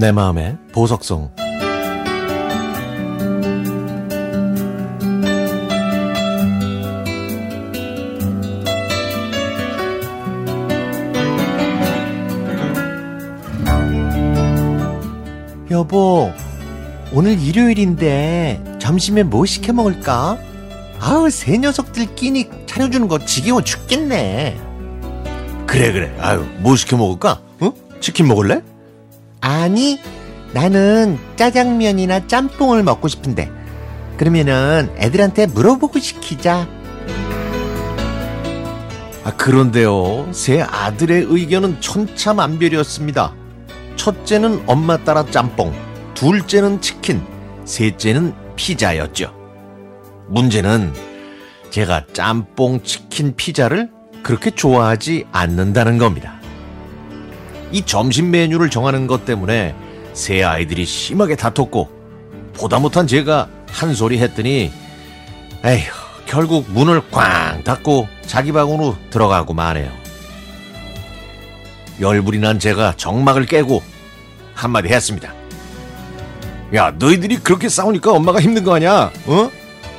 내 마음의 보석성 여보 오늘 일요일인데 점심에 뭐 시켜 먹을까? 아우 새 녀석들 끼니 차려주는 거 지겨워 죽겠네 그래 그래 아유 뭐 시켜 먹을까? 응? 치킨 먹을래? 아니 나는 짜장면이나 짬뽕을 먹고 싶은데. 그러면은 애들한테 물어보고 시키자. 아 그런데요. 새 아들의 의견은 천차만별이었습니다. 첫째는 엄마 따라 짬뽕 둘째는 치킨 셋째는 피자였죠. 문제는 제가 짬뽕 치킨 피자를 그렇게 좋아하지 않는다는 겁니다 이 점심 메뉴를 정하는 것 때문에 세 아이들이 심하게 다퉜고 보다 못한 제가 한 소리 했더니 에휴 결국 문을 꽝 닫고 자기 방으로 들어가고 마네요. 열불이 난 제가 정막을 깨고 한마디 했습니다. 야 너희들이 그렇게 싸우니까 엄마가 힘든 거 아니야? 어?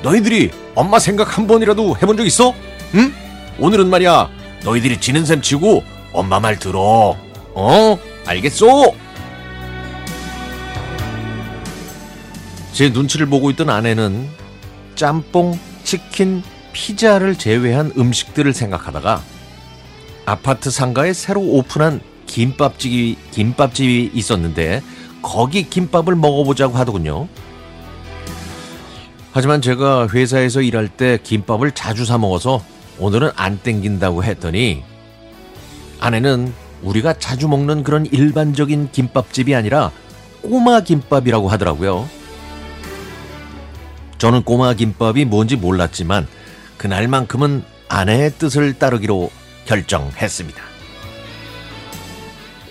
너희들이 엄마 생각 한 번이라도 해본 적 있어? 응? 오늘은 말이야 너희들이 지는 셈 치고 엄마 말 들어. 어? 알겠소? 제 눈치를 보고 있던 아내는 짬뽕, 치킨, 피자를 제외한 음식들을 생각하다가 아파트 상가에 새로 오픈한 김밥집이, 김밥집이 있었는데 거기 김밥을 먹어보자고 하더군요. 하지만 제가 회사에서 일할 때 김밥을 자주 사 먹어서 오늘은 안 땡긴다고 했더니 아내는 우리가 자주 먹는 그런 일반적인 김밥집이 아니라 꼬마 김밥이라고 하더라고요. 저는 꼬마 김밥이 뭔지 몰랐지만 그날만큼은 아내의 뜻을 따르기로 결정했습니다.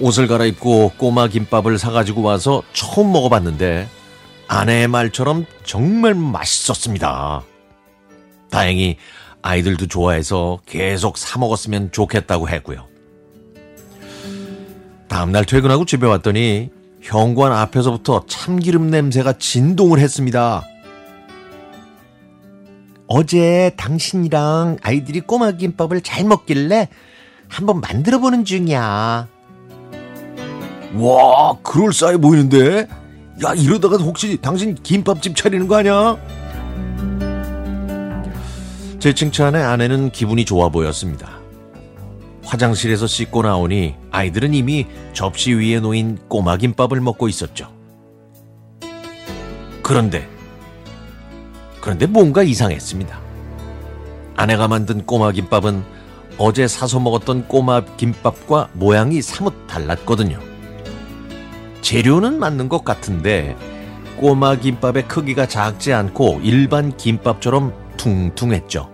옷을 갈아입고 꼬마 김밥을 사가지고 와서 처음 먹어봤는데 아내의 말처럼 정말 맛있었습니다. 다행히 아이들도 좋아해서 계속 사 먹었으면 좋겠다고 했고요. 다음날 퇴근하고 집에 왔더니 현관 앞에서부터 참기름 냄새가 진동을 했습니다. 어제 당신이랑 아이들이 꼬마 김밥을 잘 먹길래 한번 만들어 보는 중이야. 와, 그럴싸해 보이는데? 야, 이러다가 혹시 당신 김밥집 차리는 거 아니야? 제 칭찬에 아내는 기분이 좋아 보였습니다. 화장실에서 씻고 나오니 아이들은 이미 접시 위에 놓인 꼬마 김밥을 먹고 있었죠. 그런데, 그런데 뭔가 이상했습니다. 아내가 만든 꼬마 김밥은 어제 사서 먹었던 꼬마 김밥과 모양이 사뭇 달랐거든요. 재료는 맞는 것 같은데 꼬마 김밥의 크기가 작지 않고 일반 김밥처럼 퉁퉁했죠.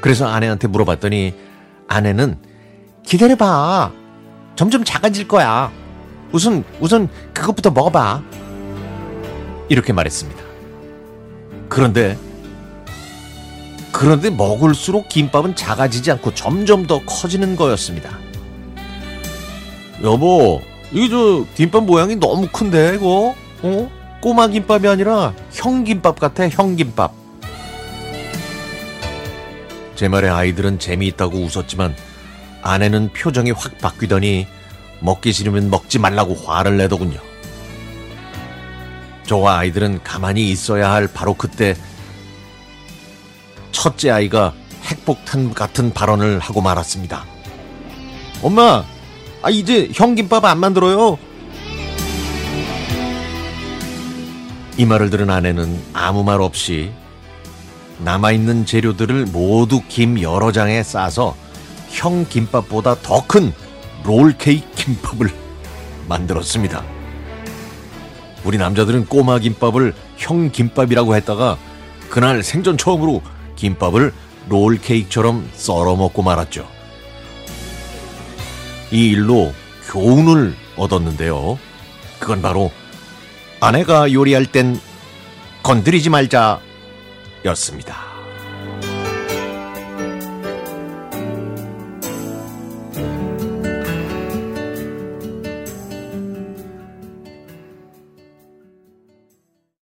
그래서 아내한테 물어봤더니 아내는 기다려봐. 점점 작아질 거야. 우선, 우선 그것부터 먹어봐. 이렇게 말했습니다. 그런데, 그런데 먹을수록 김밥은 작아지지 않고 점점 더 커지는 거였습니다. 여보, 이게 저 김밥 모양이 너무 큰데, 이거? 어? 꼬마 김밥이 아니라 형 김밥 같아, 형 김밥. 제 말에 아이들은 재미있다고 웃었지만 아내는 표정이 확 바뀌더니 먹기 싫으면 먹지 말라고 화를 내더군요. 저와 아이들은 가만히 있어야 할 바로 그때 첫째 아이가 핵폭탄 같은 발언을 하고 말았습니다. 엄마, 아 이제 형 김밥 안 만들어요. 이 말을 들은 아내는 아무 말 없이 남아있는 재료들을 모두 김 여러 장에 싸서 형 김밥보다 더 큰 롤케이크 김밥을 만들었습니다. 우리 남자들은 꼬마 김밥을 형 김밥이라고 했다가 그날 생전 처음으로 김밥을 롤케이크처럼 썰어 먹고 말았죠. 이 일로 교훈을 얻었는데요. 그건 바로 아내가 요리할 땐 건드리지 말자 였습니다.